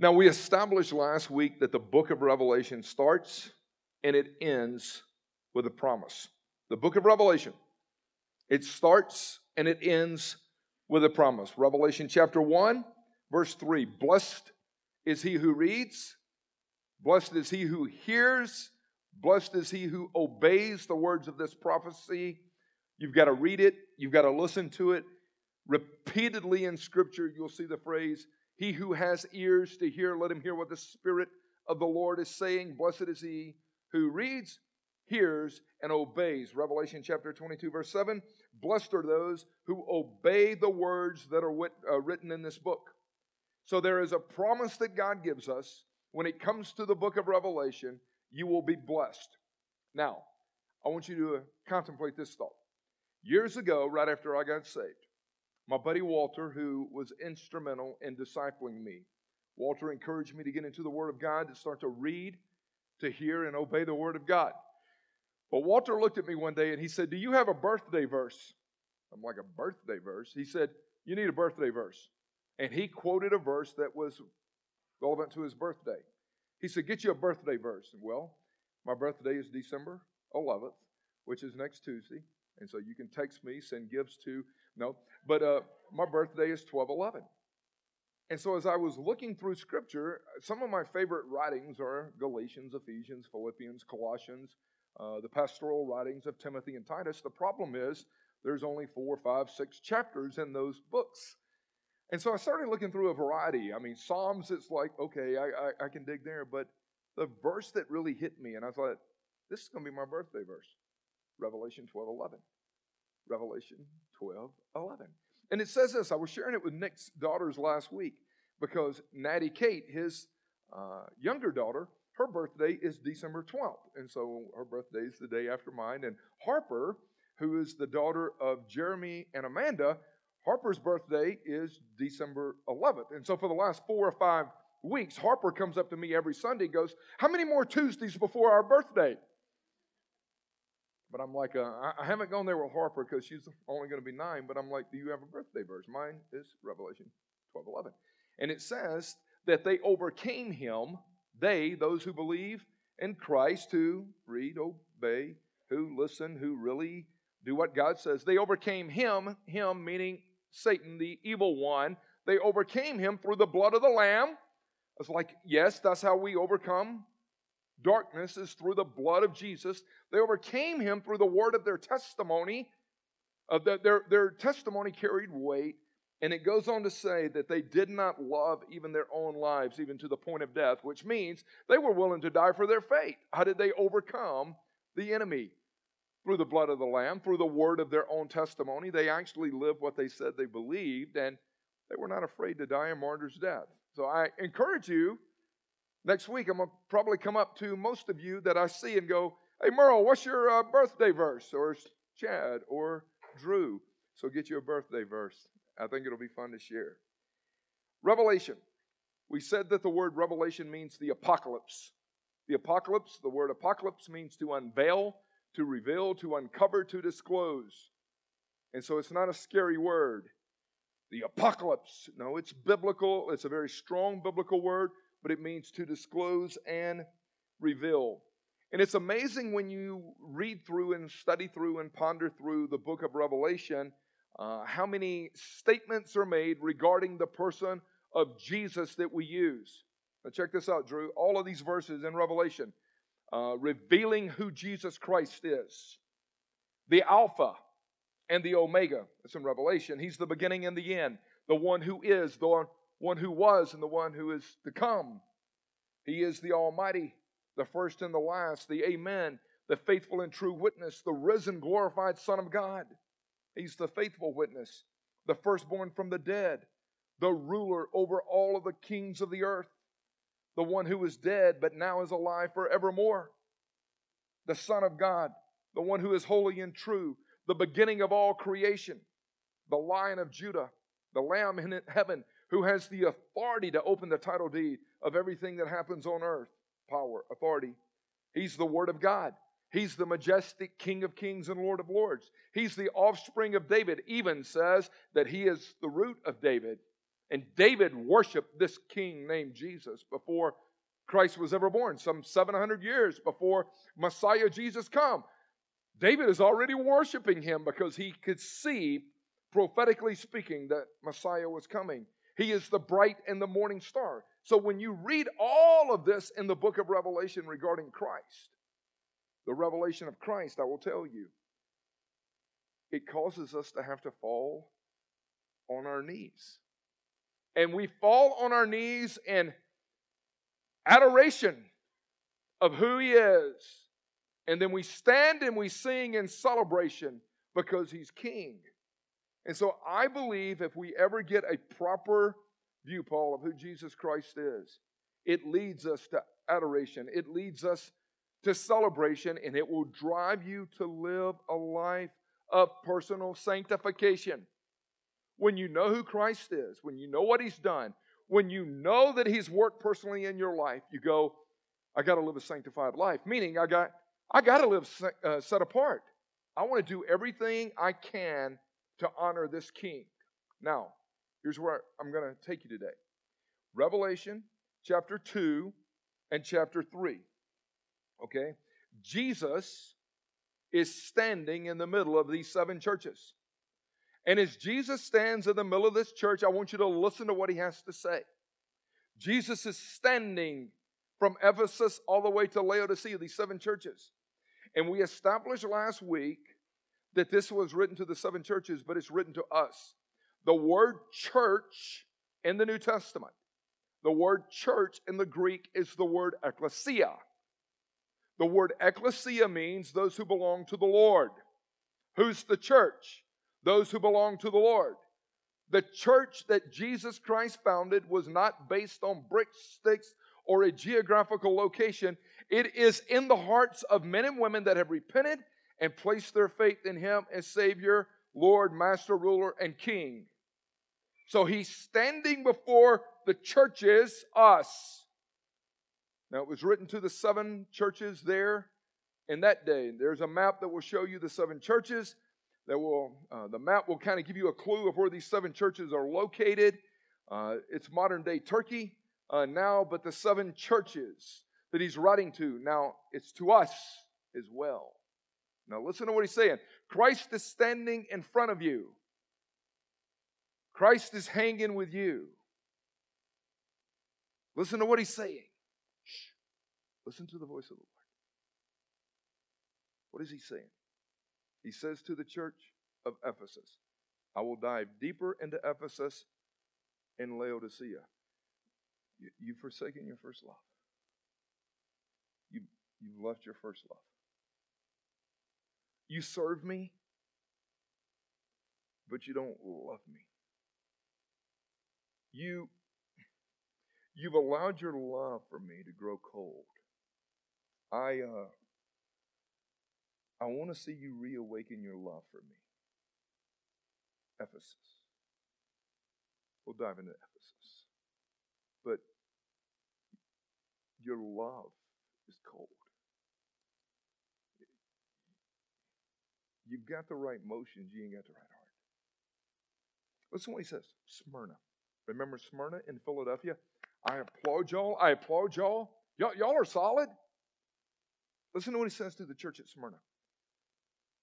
Now, we established last week that the book of Revelation starts and it ends with a promise. The book of Revelation, it starts and it ends with a promise. Revelation chapter 1, verse 3 Blessed is he who reads, blessed is he who hears, blessed is he who obeys the words of this prophecy. You've got to read it, you've got to listen to it. Repeatedly in Scripture, you'll see the phrase, He who has ears to hear, let him hear what the Spirit of the Lord is saying. Blessed is he who reads, hears, and obeys. Revelation chapter 22, verse 7. Blessed are those who obey the words that are wit, uh, written in this book. So there is a promise that God gives us when it comes to the book of Revelation you will be blessed. Now, I want you to contemplate this thought. Years ago, right after I got saved, my buddy Walter, who was instrumental in discipling me, Walter encouraged me to get into the Word of God, to start to read, to hear, and obey the Word of God. But Walter looked at me one day and he said, Do you have a birthday verse? I'm like, A birthday verse? He said, You need a birthday verse. And he quoted a verse that was relevant to his birthday. He said, Get you a birthday verse. Well, my birthday is December 11th, which is next Tuesday. And so you can text me, send gifts to, no, but uh, my birthday is 1211. And so as I was looking through Scripture, some of my favorite writings are Galatians, Ephesians, Philippians, Colossians, uh, the pastoral writings of Timothy and Titus. The problem is there's only four, five, six chapters in those books. And so I started looking through a variety. I mean, Psalms, it's like, okay, I, I, I can dig there. But the verse that really hit me, and I thought, this is going to be my birthday verse Revelation 12 11. Revelation 12 11. And it says this I was sharing it with Nick's daughters last week because Natty Kate, his uh, younger daughter, her birthday is December 12th. And so her birthday is the day after mine. And Harper, who is the daughter of Jeremy and Amanda, Harper's birthday is December 11th. And so for the last four or five weeks, Harper comes up to me every Sunday goes, How many more Tuesdays before our birthday? But I'm like, uh, I haven't gone there with Harper because she's only going to be nine. But I'm like, Do you have a birthday verse? Mine is Revelation 12 11. And it says that they overcame him, they, those who believe in Christ, who read, obey, who listen, who really do what God says. They overcame him, him meaning Satan, the evil one. They overcame him through the blood of the Lamb. It's like, yes, that's how we overcome darkness, is through the blood of Jesus. They overcame him through the word of their testimony. The, their, their testimony carried weight. And it goes on to say that they did not love even their own lives, even to the point of death, which means they were willing to die for their faith. How did they overcome the enemy? through the blood of the Lamb, through the word of their own testimony. They actually lived what they said they believed, and they were not afraid to die a martyr's death. So I encourage you, next week I'm going to probably come up to most of you that I see and go, Hey, Merle, what's your uh, birthday verse? Or Chad, or Drew. So get you a birthday verse. I think it'll be fun to share. Revelation. We said that the word revelation means the apocalypse. The apocalypse, the word apocalypse means to unveil, to reveal, to uncover, to disclose. And so it's not a scary word. The apocalypse, no, it's biblical. It's a very strong biblical word, but it means to disclose and reveal. And it's amazing when you read through and study through and ponder through the book of Revelation uh, how many statements are made regarding the person of Jesus that we use. Now, check this out, Drew. All of these verses in Revelation uh, revealing who Jesus Christ is. The Alpha and the Omega. It's in Revelation. He's the beginning and the end, the one who is, the one who was, and the one who is to come. He is the Almighty, the first and the last, the Amen, the faithful and true witness, the risen, glorified Son of God. He's the faithful witness, the firstborn from the dead, the ruler over all of the kings of the earth the one who is dead but now is alive forevermore, the Son of God, the one who is holy and true, the beginning of all creation, the Lion of Judah, the Lamb in heaven, who has the authority to open the title deed of everything that happens on earth power, authority. He's the Word of God. He's the majestic King of kings and Lord of lords. He's the offspring of David, even says that he is the root of David. And David worshiped this king named Jesus before Christ was ever born, some 700 years before Messiah Jesus come. David is already worshiping him because he could see, prophetically speaking, that Messiah was coming. He is the bright and the morning star. So when you read all of this in the book of Revelation regarding Christ, the revelation of Christ, I will tell you, it causes us to have to fall on our knees. And we fall on our knees in adoration of who He is. And then we stand and we sing in celebration because He's King. And so I believe if we ever get a proper view, Paul, of who Jesus Christ is, it leads us to adoration, it leads us to celebration, and it will drive you to live a life of personal sanctification. When you know who Christ is, when you know what He's done, when you know that He's worked personally in your life, you go, I got to live a sanctified life. Meaning, I got, I got to live uh, set apart. I want to do everything I can to honor this King. Now, here's where I'm going to take you today Revelation chapter 2 and chapter 3. Okay? Jesus is standing in the middle of these seven churches. And as Jesus stands in the middle of this church, I want you to listen to what he has to say. Jesus is standing from Ephesus all the way to Laodicea, these seven churches. And we established last week that this was written to the seven churches, but it's written to us. The word church in the New Testament, the word church in the Greek is the word ecclesia. The word ecclesia means those who belong to the Lord. Who's the church? Those who belong to the Lord. The church that Jesus Christ founded was not based on brick sticks or a geographical location. It is in the hearts of men and women that have repented and place their faith in Him as Savior, Lord, Master, Ruler, and King. So He's standing before the churches, us. Now, it was written to the seven churches there in that day. There's a map that will show you the seven churches. That will, uh, the map will kind of give you a clue of where these seven churches are located. Uh, it's modern day Turkey uh, now, but the seven churches that he's writing to now, it's to us as well. Now, listen to what he's saying. Christ is standing in front of you. Christ is hanging with you. Listen to what he's saying. Listen to the voice of the Lord. What is he saying? He says to the church of Ephesus, I will dive deeper into Ephesus and Laodicea. You, you've forsaken your first love. You, you've left your first love. You serve me, but you don't love me. You, you've allowed your love for me to grow cold. I uh, I want to see you reawaken your love for me. Ephesus. We'll dive into Ephesus. But your love is cold. You've got the right motions, you ain't got the right heart. Listen to what he says Smyrna. Remember Smyrna in Philadelphia? I applaud y'all. I applaud y'all. Y'all, y'all are solid. Listen to what he says to the church at Smyrna.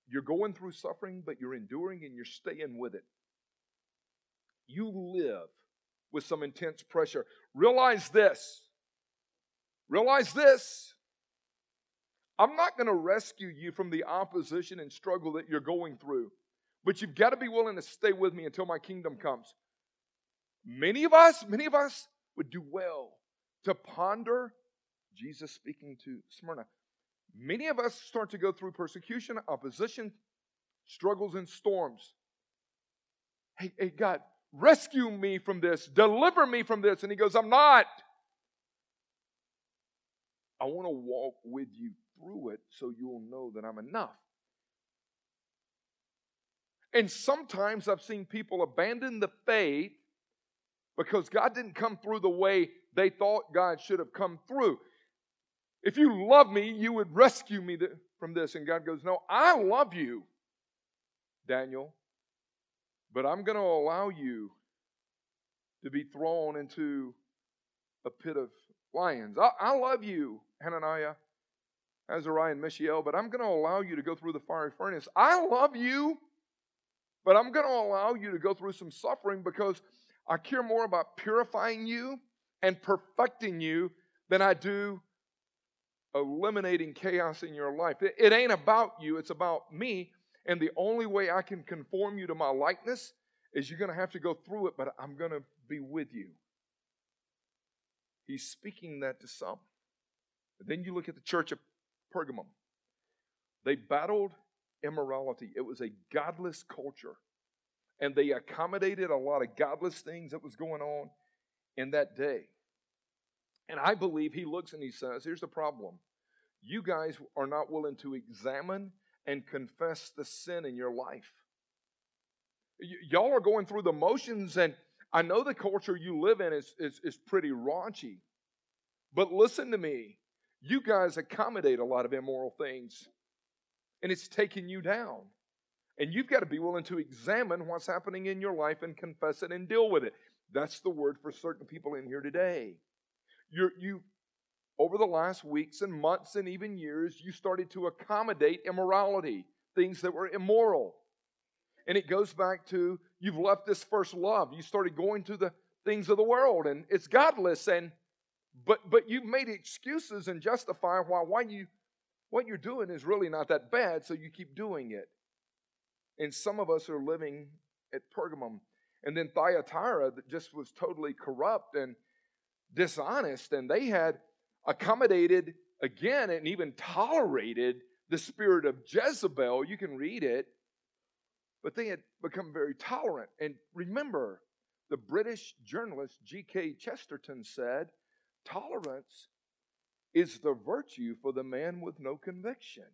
You're going through suffering, but you're enduring and you're staying with it. You live with some intense pressure. Realize this. Realize this. I'm not going to rescue you from the opposition and struggle that you're going through, but you've got to be willing to stay with me until my kingdom comes. Many of us, many of us would do well to ponder Jesus speaking to Smyrna. Many of us start to go through persecution, opposition, struggles, and storms. Hey, hey, God, rescue me from this, deliver me from this. And he goes, I'm not. I want to walk with you through it so you'll know that I'm enough. And sometimes I've seen people abandon the faith because God didn't come through the way they thought God should have come through. If you love me, you would rescue me from this. And God goes, No, I love you, Daniel, but I'm going to allow you to be thrown into a pit of lions. I, I love you, Hananiah, Azariah, and Mishael, but I'm going to allow you to go through the fiery furnace. I love you, but I'm going to allow you to go through some suffering because I care more about purifying you and perfecting you than I do eliminating chaos in your life. It, it ain't about you, it's about me. And the only way I can conform you to my likeness is you're going to have to go through it, but I'm going to be with you. He's speaking that to some. But then you look at the church of Pergamum. They battled immorality, it was a godless culture. And they accommodated a lot of godless things that was going on in that day. And I believe he looks and he says, Here's the problem. You guys are not willing to examine and confess the sin in your life. Y- y'all are going through the motions, and I know the culture you live in is, is, is pretty raunchy. But listen to me. You guys accommodate a lot of immoral things, and it's taking you down. And you've got to be willing to examine what's happening in your life and confess it and deal with it. That's the word for certain people in here today. You're, you, over the last weeks and months and even years, you started to accommodate immorality, things that were immoral. And it goes back to you've left this first love. You started going to the things of the world, and it's godless. And but but you've made excuses and justify why why you what you're doing is really not that bad, so you keep doing it. And some of us are living at Pergamum. And then Thyatira that just was totally corrupt and dishonest, and they had accommodated again and even tolerated the spirit of Jezebel. You can read it, but they had become very tolerant. And remember, the British journalist G.K. Chesterton said, Tolerance is the virtue for the man with no conviction.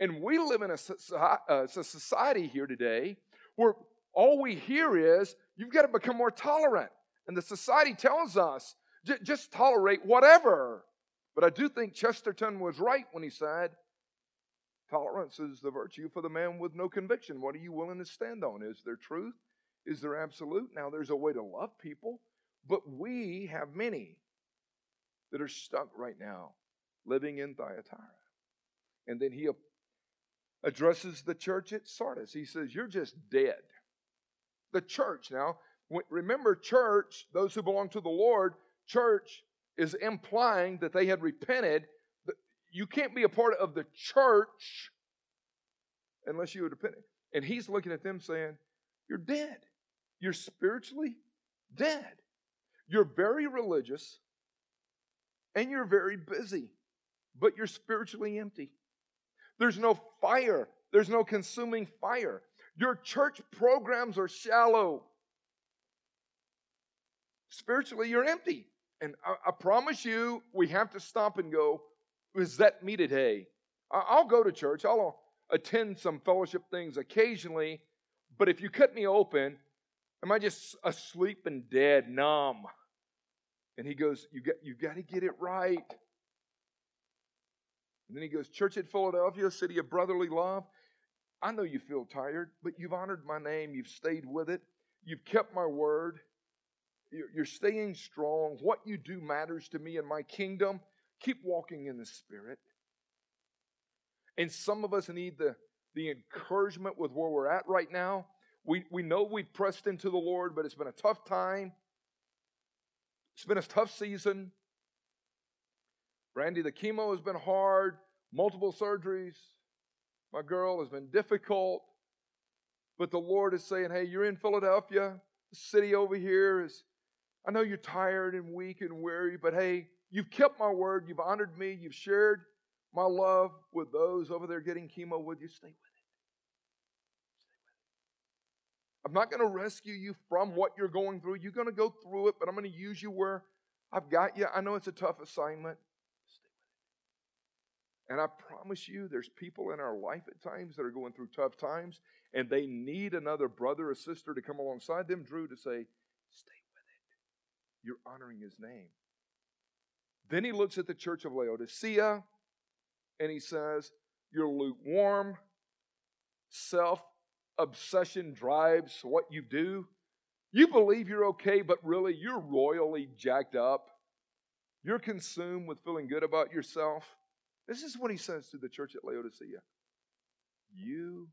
And we live in a uh, society here today where all we hear is, you've got to become more tolerant. And the society tells us, just tolerate whatever. But I do think Chesterton was right when he said, tolerance is the virtue for the man with no conviction. What are you willing to stand on? Is there truth? Is there absolute? Now, there's a way to love people, but we have many that are stuck right now living in Thyatira. And then he addresses the church at Sardis. He says, You're just dead. The church now, remember, church, those who belong to the Lord, church is implying that they had repented. You can't be a part of the church unless you had repented. And he's looking at them saying, You're dead. You're spiritually dead. You're very religious and you're very busy, but you're spiritually empty. There's no fire, there's no consuming fire. Your church programs are shallow. Spiritually, you're empty. And I, I, promise you, we have to stop and go, is that me today? I'll go to church, I'll uh, attend some fellowship things occasionally, but if you cut me open, am I just asleep and dead, numb? And he goes, You got, you got to get it right. And then he goes, Church at Philadelphia, city of brotherly love. I know you feel tired, but you've honored my name. You've stayed with it. You've kept my word. You're staying strong. What you do matters to me and my kingdom. Keep walking in the Spirit. And some of us need the, the encouragement with where we're at right now. We, we know we've pressed into the Lord, but it's been a tough time. It's been a tough season. Randy, the chemo has been hard, multiple surgeries. My girl has been difficult. But the Lord is saying, hey, you're in Philadelphia. The city over here is I know you're tired and weak and weary, but hey, you've kept my word. You've honored me. You've shared my love with those over there getting chemo with you. Stay with it. Stay with it. I'm not going to rescue you from what you're going through. You're going to go through it, but I'm going to use you where I've got you. I know it's a tough assignment. Stay with it. And I promise you, there's people in our life at times that are going through tough times, and they need another brother or sister to come alongside them, Drew, to say, Stay with it. you're honoring his name. Then he looks at the church of Laodicea and he says, You're lukewarm. Self obsession drives what you do. You believe you're okay, but really you're royally jacked up. You're consumed with feeling good about yourself. This is what he says to the church at Laodicea You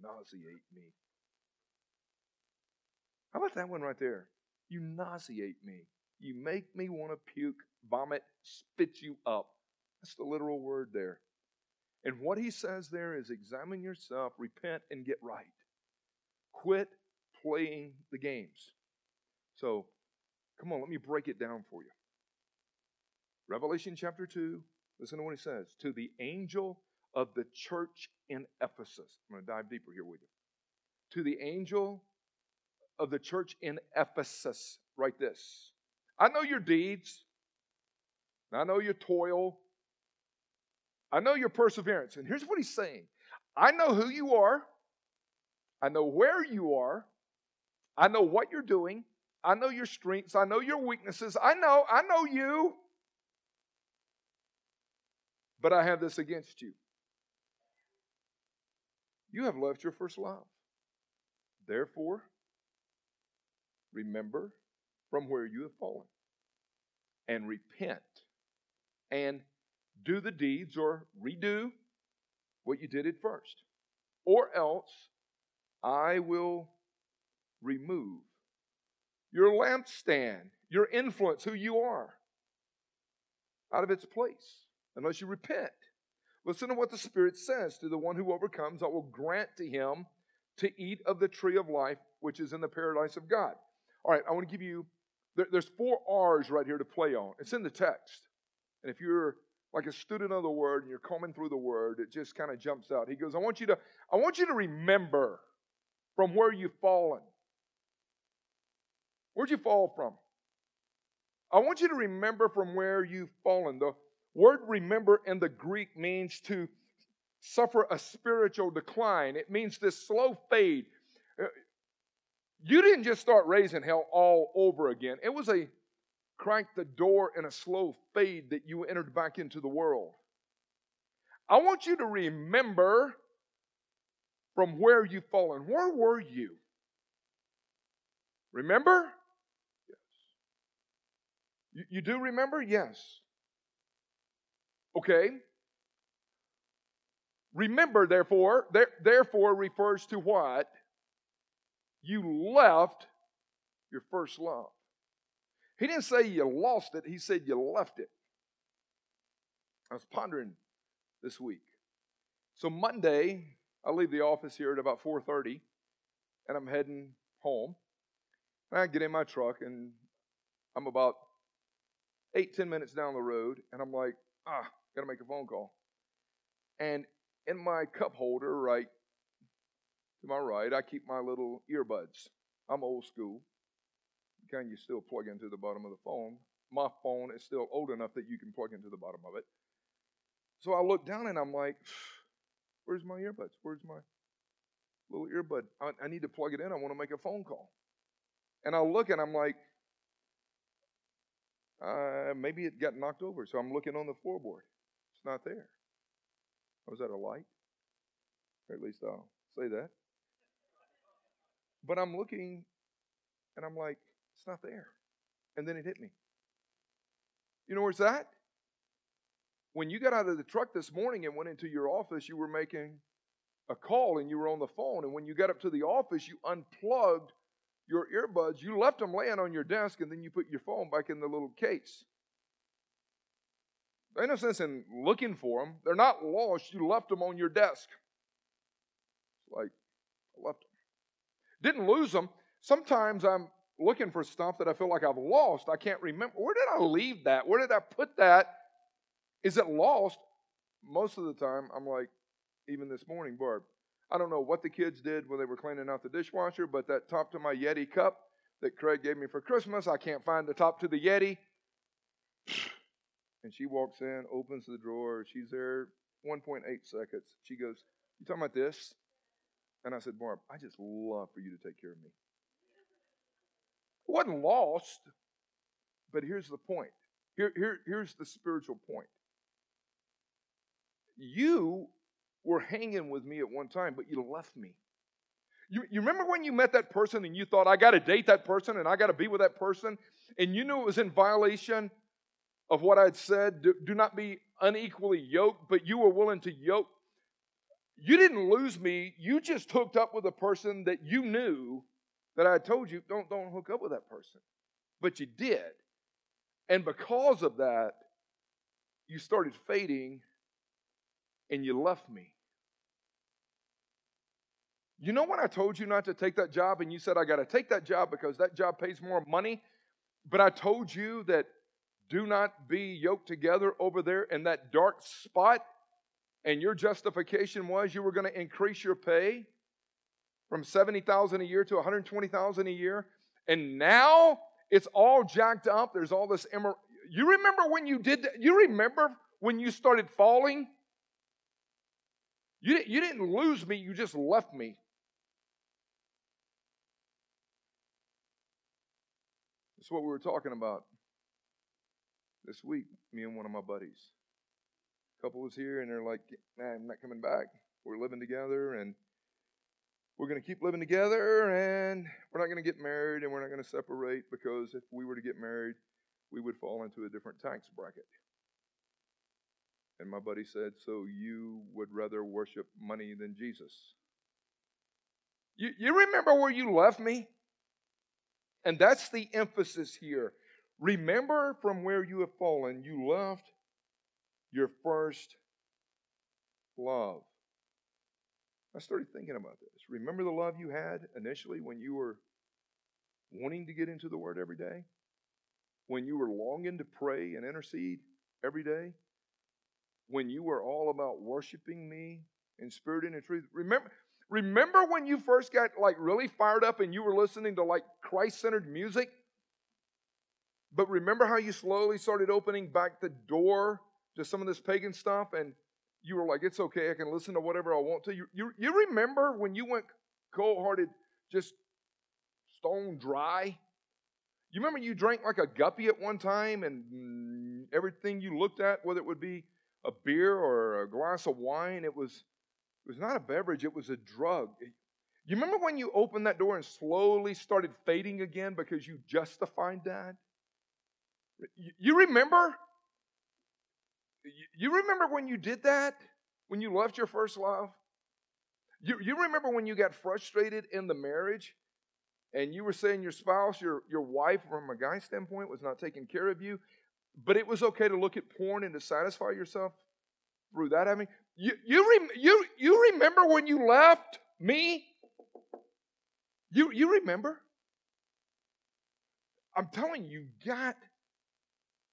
nauseate me. How about that one right there? You nauseate me. You make me want to puke, vomit, spit you up. That's the literal word there. And what he says there is examine yourself, repent, and get right. Quit playing the games. So, come on, let me break it down for you. Revelation chapter 2, listen to what he says. To the angel of the church in Ephesus. I'm going to dive deeper here with you. To the angel of the church in Ephesus, write this I know your deeds, I know your toil, I know your perseverance. And here's what he's saying I know who you are, I know where you are, I know what you're doing, I know your strengths, I know your weaknesses. I know, I know you. But I have this against you. You have left your first love. Therefore, remember from where you have fallen and repent and do the deeds or redo what you did at first. Or else I will remove your lampstand, your influence, who you are, out of its place unless you repent. Listen to what the Spirit says to the one who overcomes, I will grant to him to eat of the tree of life, which is in the paradise of God. All right, I want to give you, there, there's four R's right here to play on. It's in the text. And if you're like a student of the word and you're combing through the word, it just kind of jumps out. He goes, I want you to, I want you to remember from where you've fallen. Where'd you fall from? I want you to remember from where you've fallen. The word remember in the Greek means to suffer a spiritual decline. It means this slow fade. Uh, you didn't just start raising hell all over again. It was a crank the door in a slow fade that you entered back into the world. I want you to remember from where you've fallen. Where were you? Remember? Yes. You, you do remember? Yes. Okay. Remember, therefore, there, therefore refers to what? You left your first love. He didn't say you lost it, he said you left it. I was pondering this week. So Monday, I leave the office here at about 4:30 and I'm heading home. And I get in my truck and I'm about eight, ten minutes down the road, and I'm like, ah, gotta make a phone call. And in my cup holder, right to my right, I keep my little earbuds. I'm old school. Can you still plug into the bottom of the phone? My phone is still old enough that you can plug into the bottom of it. So I look down and I'm like, where's my earbuds? Where's my little earbud? I, I need to plug it in. I want to make a phone call. And I look and I'm like, uh, maybe it got knocked over. So I'm looking on the floorboard. It's not there. Was that a light? Or at least I'll say that. But I'm looking and I'm like, it's not there. And then it hit me. You know where's that? When you got out of the truck this morning and went into your office, you were making a call and you were on the phone. And when you got up to the office, you unplugged your earbuds. You left them laying on your desk and then you put your phone back in the little case. There's no sense in looking for them. They're not lost. You left them on your desk. It's like, I left them. Didn't lose them. Sometimes I'm looking for stuff that I feel like I've lost. I can't remember. Where did I leave that? Where did I put that? Is it lost? Most of the time, I'm like, even this morning, Barb, I don't know what the kids did when they were cleaning out the dishwasher, but that top to my Yeti cup that Craig gave me for Christmas, I can't find the top to the Yeti. And she walks in, opens the drawer. She's there 1.8 seconds. She goes, You talking about this? And I said, Barb, I just love for you to take care of me. It wasn't lost, but here's the point. Here, here, here's the spiritual point. You were hanging with me at one time, but you left me. You, you remember when you met that person and you thought, I got to date that person and I got to be with that person? And you knew it was in violation of what I'd said do, do not be unequally yoked, but you were willing to yoke. You didn't lose me. You just hooked up with a person that you knew that I told you, don't, don't hook up with that person. But you did. And because of that, you started fading and you left me. You know when I told you not to take that job and you said, I got to take that job because that job pays more money? But I told you that do not be yoked together over there in that dark spot. And your justification was you were going to increase your pay from 70,000 a year to 120,000 a year. And now it's all jacked up. There's all this immer- You remember when you did that? You remember when you started falling? You, you didn't lose me, you just left me. That's what we were talking about this week, me and one of my buddies. A couple was here and they're like, man, I'm not coming back. We're living together and we're going to keep living together and we're not going to get married and we're not going to separate because if we were to get married, we would fall into a different tax bracket. And my buddy said, So you would rather worship money than Jesus? You, you remember where you left me? And that's the emphasis here. Remember from where you have fallen, you left your first love. I started thinking about this. Remember the love you had initially when you were wanting to get into the Word every day? When you were longing to pray and intercede every day? When you were all about worshiping me in spirit and in truth? Remember, remember when you first got like really fired up and you were listening to like Christ centered music? But remember how you slowly started opening back the door to some of this pagan stuff and you were like, it's okay, I can listen to whatever I want to. You, you, you remember when you went cold hearted, just stone dry? You remember you drank like a guppy at one time and mm, everything you looked at, whether it would be a beer or a glass of wine, it was, it was not a beverage, it was a drug. You remember when you opened that door and slowly started fading again because you justified that? You remember? You remember when you did that? When you left your first love? You, you remember when you got frustrated in the marriage and you were saying your spouse, your, your wife, from a guy standpoint, was not taking care of you, but it was okay to look at porn and to satisfy yourself through that? I mean, you, you, rem, you, you remember when you left me? You, you remember? I'm telling you, you got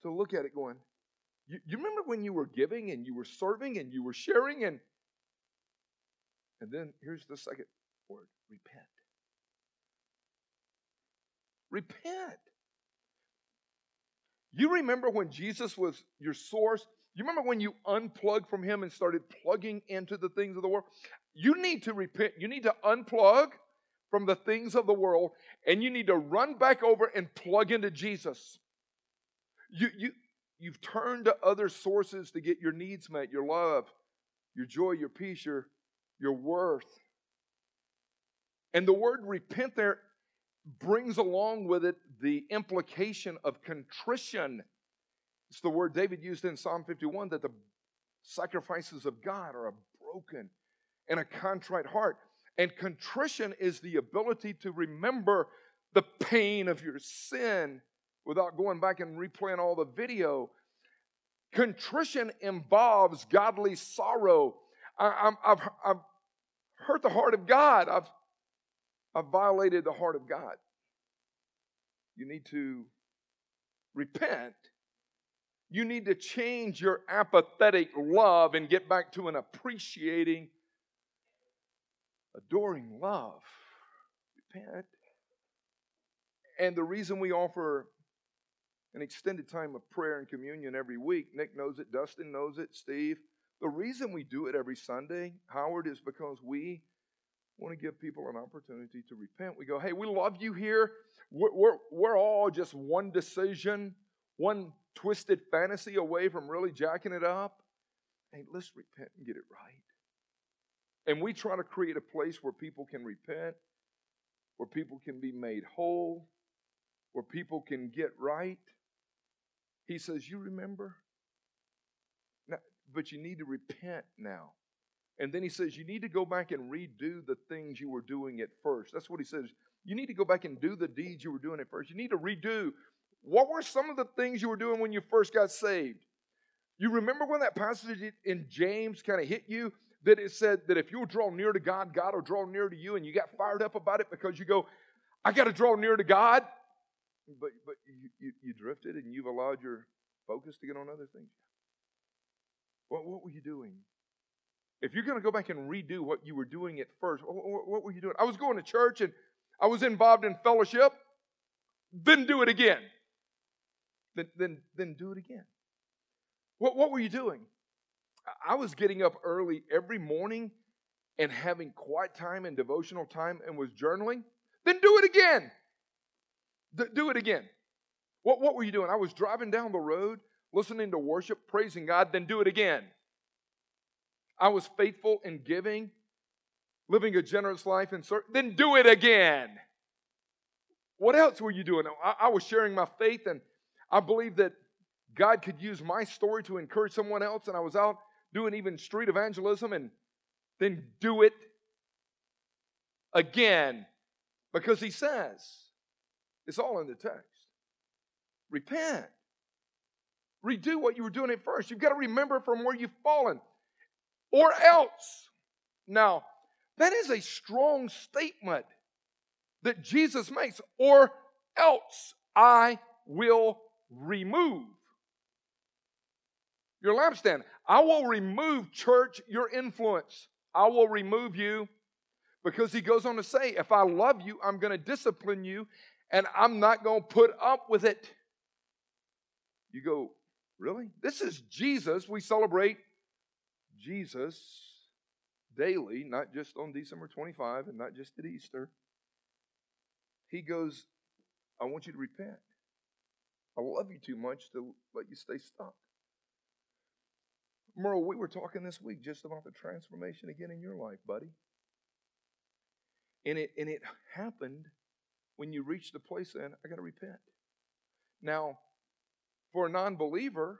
to look at it going, you, you remember when you were giving and you were serving and you were sharing and and then here's the second word repent. Repent. You remember when Jesus was your source? You remember when you unplugged from Him and started plugging into the things of the world? You need to repent. You need to unplug from the things of the world and you need to run back over and plug into Jesus. You, you, you've turned to other sources to get your needs met, your love, your joy, your peace, your, your worth. And the word repent there brings along with it the implication of contrition. It's the word David used in Psalm 51 that the sacrifices of God are a broken and a contrite heart. And contrition is the ability to remember the pain of your sin without going back and replaying all the video. Contrition involves godly sorrow. I, have I've hurt the heart of God. I've, I've violated the heart of God. You need to repent. You need to change your apathetic love and get back to an appreciating, adoring love. Repent. And the reason we offer an extended time of prayer and communion every week. Nick knows it, Dustin knows it, Steve. The reason we do it every Sunday, Howard, is because we want to give people an opportunity to repent. We go, hey, we love you here. We're, we're, we're all just one decision, one twisted fantasy away from really jacking it up. Hey, let's repent and get it right. and we try to create a place where people can repent, where people can be made whole, where people can get right. He says, You remember? Now, but you need to repent now. And then he says, You need to go back and redo the things you were doing at first. That's what he says. You need to go back and do the deeds you were doing at first. You need to redo. What were some of the things you were doing when you first got saved? You remember when that passage in James kind of hit you? That it said that if you'll draw near to God, God will draw near to you, and you got fired up about it because you go, I got to draw near to God. But, but you, you, you drifted and you've allowed your focus to get on other things. What, what were you doing? If you're going to go back and redo what you were doing at first, what, were you doing? I was going to church and I was involved in fellowship. Then do it again. Then, then, then do it again. What, what were you doing? I was getting up early every morning and having quiet time and devotional time and was journaling. Then do it again. D- do it again. What, what were you doing? I was driving down the road, listening to worship, praising God. Then do it again. I was faithful in giving, living a generous life, and ser- then do it again. What else were you doing? I, I was sharing my faith, and I believe that God could use my story to encourage someone else, and I was out doing even street evangelism, and then do it again because He says it's all in the text. Repent. Redo what you were doing at first. You've got to remember from where you've fallen. Or else. Now, that is a strong statement that Jesus makes. Or else I will remove your lampstand. I will remove, church, your influence. I will remove you because he goes on to say, if I love you, I'm going to discipline you and I'm not going to put up with it. You go, really? This is Jesus. We celebrate Jesus daily, not just on December 25 and not just at Easter. He goes, I want you to repent. I love you too much to let you stay stuck. Merle, we were talking this week just about the transformation again in your life, buddy. And it and it happened when you reached the place saying, I gotta repent. Now, for a non-believer,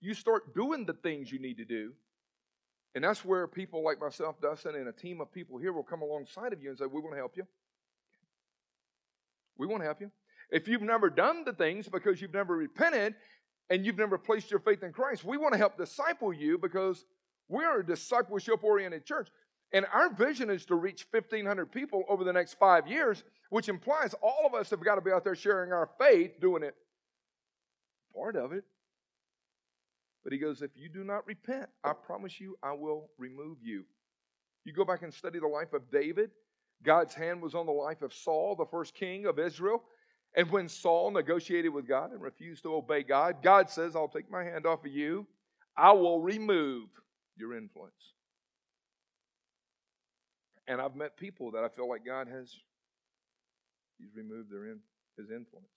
you start doing the things you need to do. And that's where people like myself, Dustin, and a team of people here will come alongside of you and say, We want to help you. We want to help you. If you've never done the things because you've never repented and you've never placed your faith in Christ, we want to help disciple you because we're a discipleship oriented church. And our vision is to reach 1,500 people over the next five years, which implies all of us have got to be out there sharing our faith, doing it. Part of it. But he goes, if you do not repent, I promise you, I will remove you. You go back and study the life of David. God's hand was on the life of Saul, the first king of Israel. And when Saul negotiated with God and refused to obey God, God says, I'll take my hand off of you. I will remove your influence. And I've met people that I feel like God has He's removed their in, his influence.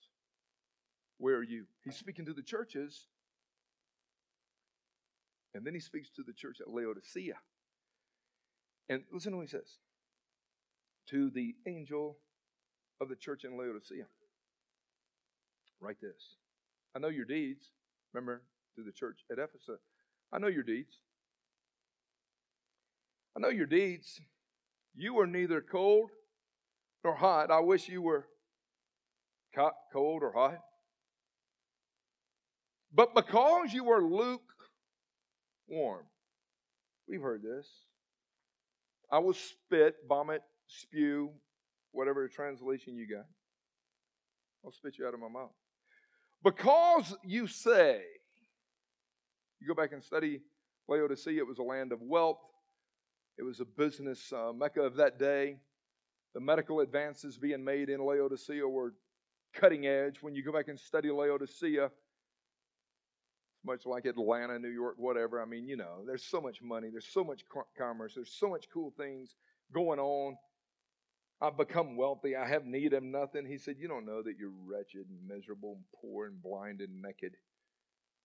Where are you? He's speaking to the churches. And then he speaks to the church at Laodicea. And listen to what he says. To the angel of the church in Laodicea. Write this. I know your deeds. Remember, to the church at Ephesus. I know your deeds. I know your deeds. You are neither cold nor hot. I wish you were cold or hot. But because you are lukewarm, we've heard this. I will spit, vomit, spew, whatever translation you got. I'll spit you out of my mouth. Because you say, you go back and study Laodicea, it was a land of wealth, it was a business uh, mecca of that day. The medical advances being made in Laodicea were cutting edge. When you go back and study Laodicea, much like Atlanta, New York, whatever. I mean, you know, there's so much money, there's so much commerce, there's so much cool things going on. I've become wealthy. I have need of nothing. He said, You don't know that you're wretched and miserable and poor and blind and naked.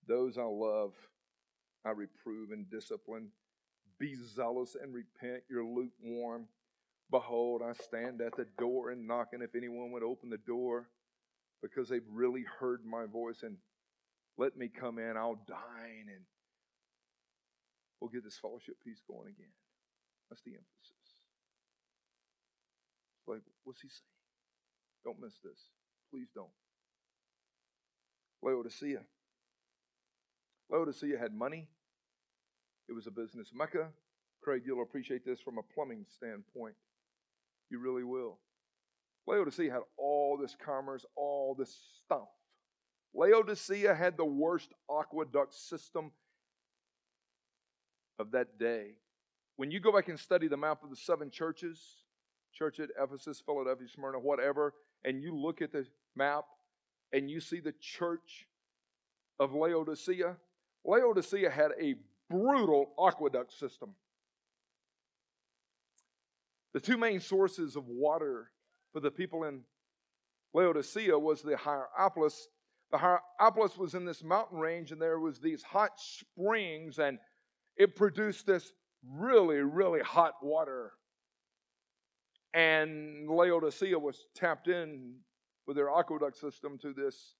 Those I love, I reprove and discipline. Be zealous and repent. You're lukewarm. Behold, I stand at the door and knock, and if anyone would open the door because they've really heard my voice and let me come in, I'll dine and we'll get this fellowship piece going again. That's the emphasis. Like, what's he saying? Don't miss this. Please don't. Laodicea. Laodicea had money. It was a business mecca. Craig, you'll appreciate this from a plumbing standpoint. You really will. Laodicea had all this commerce, all this stuff. Laodicea had the worst aqueduct system of that day. When you go back and study the map of the seven churches, church at Ephesus, Philadelphia, Smyrna, whatever, and you look at the map and you see the church of Laodicea, Laodicea had a brutal aqueduct system. The two main sources of water for the people in Laodicea was the Hierapolis. The Hierapolis was in this mountain range, and there was these hot springs, and it produced this really, really hot water. And Laodicea was tapped in with their aqueduct system to this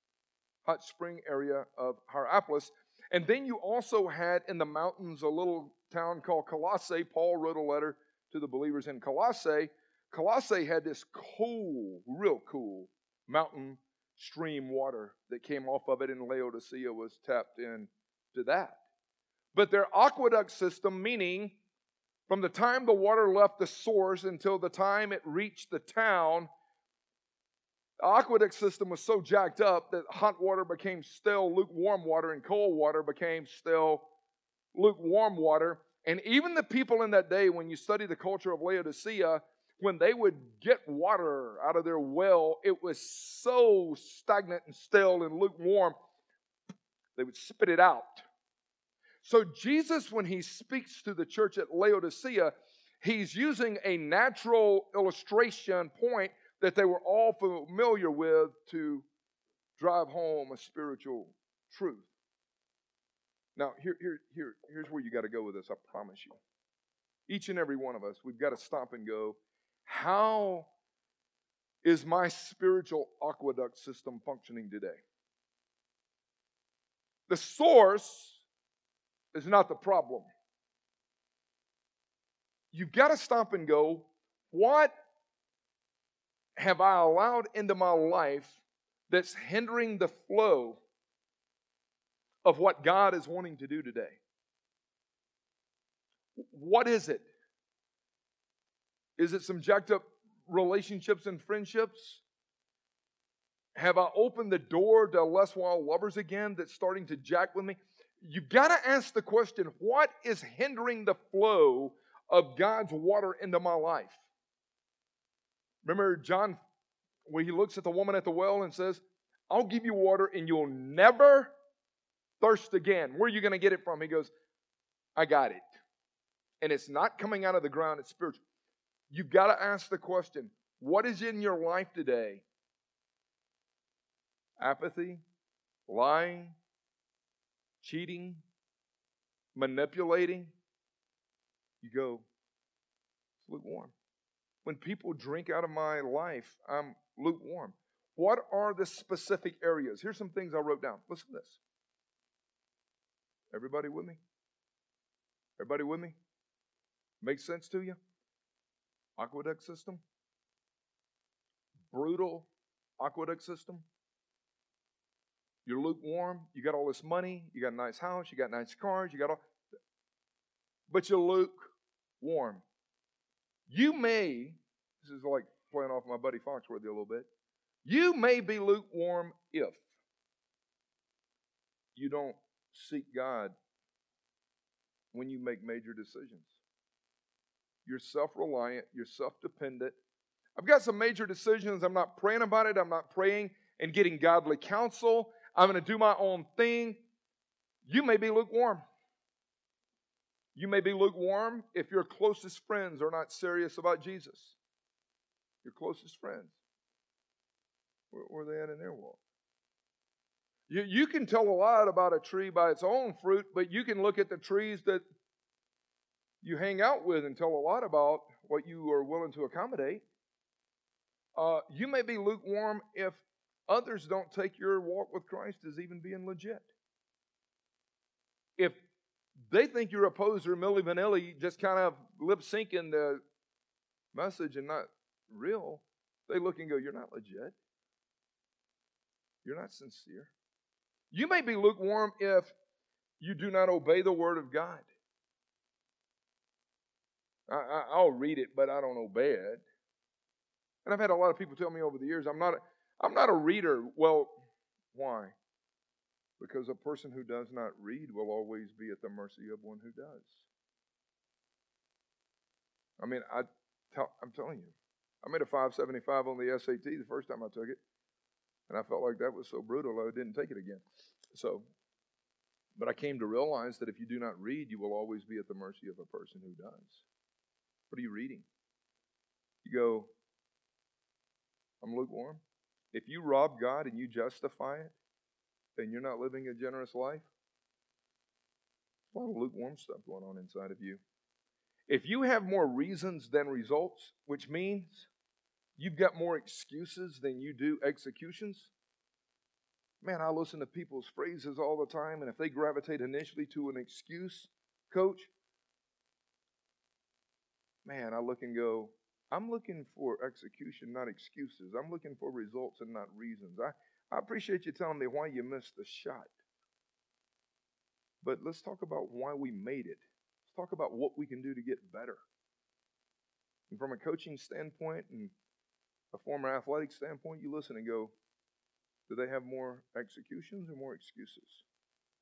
hot spring area of Hierapolis. And then you also had in the mountains a little town called Colossae. Paul wrote a letter to the believers in Colossae. Colossae had this cool, real cool mountain stream water that came off of it, and Laodicea was tapped in to that. But their aqueduct system, meaning from the time the water left the source until the time it reached the town, the aqueduct system was so jacked up that hot water became still lukewarm water and cold water became still lukewarm water. And even the people in that day, when you study the culture of Laodicea, when they would get water out of their well, it was so stagnant and stale and lukewarm, they would spit it out. So, Jesus, when he speaks to the church at Laodicea, he's using a natural illustration point that they were all familiar with to drive home a spiritual truth. Now, here, here, here, here's where you got to go with this, I promise you. Each and every one of us, we've got to stop and go, how is my spiritual aqueduct system functioning today? The source is not the problem. You've got to stop and go, what have I allowed into my life that's hindering the flow of what God is wanting to do today? What is it? Is it some jacked up relationships and friendships? Have I opened the door to less wild lovers again that's starting to jack with me? You've got to ask the question what is hindering the flow of God's water into my life? Remember John, when he looks at the woman at the well and says, I'll give you water and you'll never thirst again. Where are you going to get it from? He goes, I got it. And it's not coming out of the ground, it's spiritual. You've got to ask the question what is in your life today? Apathy, lying, cheating, manipulating. You go, lukewarm. When people drink out of my life, I'm lukewarm. What are the specific areas? Here's some things I wrote down. Listen to this. Everybody with me? Everybody with me? Makes sense to you? Aqueduct system? Brutal aqueduct system? You're lukewarm. You got all this money. You got a nice house. You got nice cars. You got all. But you're lukewarm. You may, this is like playing off my buddy Foxworthy a little bit. You may be lukewarm if you don't seek God when you make major decisions. You're self reliant, you're self dependent. I've got some major decisions. I'm not praying about it. I'm not praying and getting godly counsel. I'm going to do my own thing. You may be lukewarm. You may be lukewarm if your closest friends are not serious about Jesus. Your closest friends. Where, are they at in their walk? You, you can tell a lot about a tree by its own fruit, but you can look at the trees that you hang out with and tell a lot about what you are willing to accommodate. Uh, you may be lukewarm if others don't take your walk with Christ as even being legit. If they think you're a poser, Milli Vanilli, just kind of lip syncing the message and not real, they look and go, You're not legit. You're not sincere. You may be lukewarm if you do not obey the word of God. I, will read it, but I don't obey it. And I've had a lot of people tell me over the years, I'm not, a, I'm not a reader. Well, why? Because a person who does not read will always be at the mercy of one who does. I mean, I I'm telling you, I made a 575 on the SAT the first time I took it, and I felt like that was so brutal I didn't take it again. So, but I came to realize that if you do not read, you will always be at the mercy of a person who does. What are you reading? You go, I'm lukewarm. If you rob God and you justify it, then you're not living a generous life. a lot of lukewarm stuff going on inside of you. If you have more reasons than results, which means you've got more excuses than you do executions, man, I listen to people's phrases all the time, and if they gravitate initially to an excuse, coach, man, I look and go, I'm looking for execution, not excuses. I'm looking for results and not reasons. I, I appreciate you telling me why you missed the shot. But let's talk about why we made it. Let's talk about what we can do to get better. And from a coaching standpoint and a former athletic standpoint, you listen and go, do they have more executions or more excuses?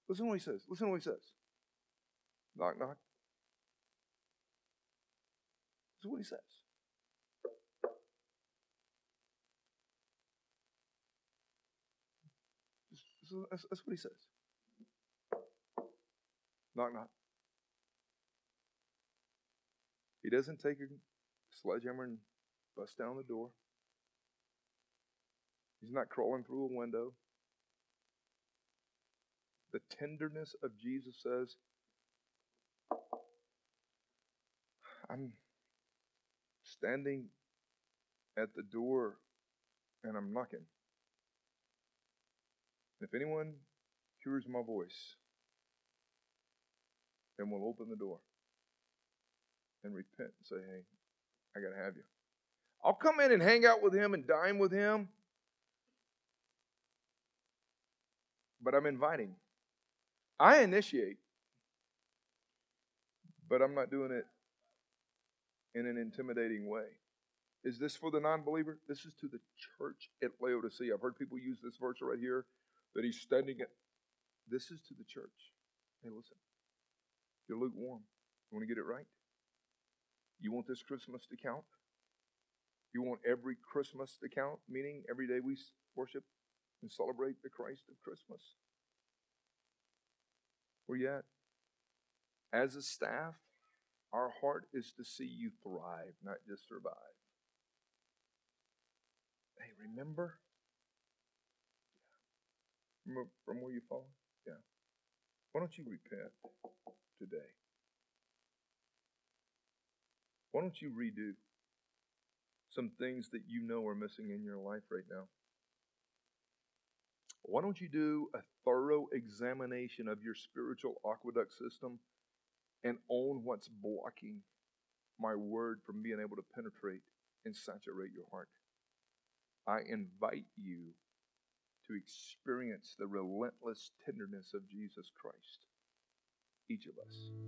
Listen to what he says. Listen to what he says. Knock, knock. This is what he says. That's, that's what he says. Knock, knock. He doesn't take a sledgehammer and bust down the door. He's not crawling through a window. The tenderness of Jesus says, I'm standing at the door and I'm knocking. If anyone hears my voice, then we'll open the door and repent and say, hey, I got to have you. I'll come in and hang out with him and dine with him, but I'm inviting. I initiate, but I'm not doing it in an intimidating way. Is this for the non believer? This is to the church at Laodicea. I've heard people use this verse right here that he's standing at. This is to the church. Hey, listen. You're lukewarm. You want to get it right? You want this Christmas to count? You want every Christmas to count, meaning every day we worship and celebrate the Christ of Christmas? You at? As a staff, our heart is to see you thrive, not just survive. Hey, remember? Yeah. Remember from where you fall? Yeah. Why don't you repent today? Why don't you redo some things that you know are missing in your life right now? Why don't you do a thorough examination of your spiritual aqueduct system and own what's blocking my word from being able to penetrate and saturate your heart. I invite you to experience the relentless tenderness of Jesus Christ, each of us.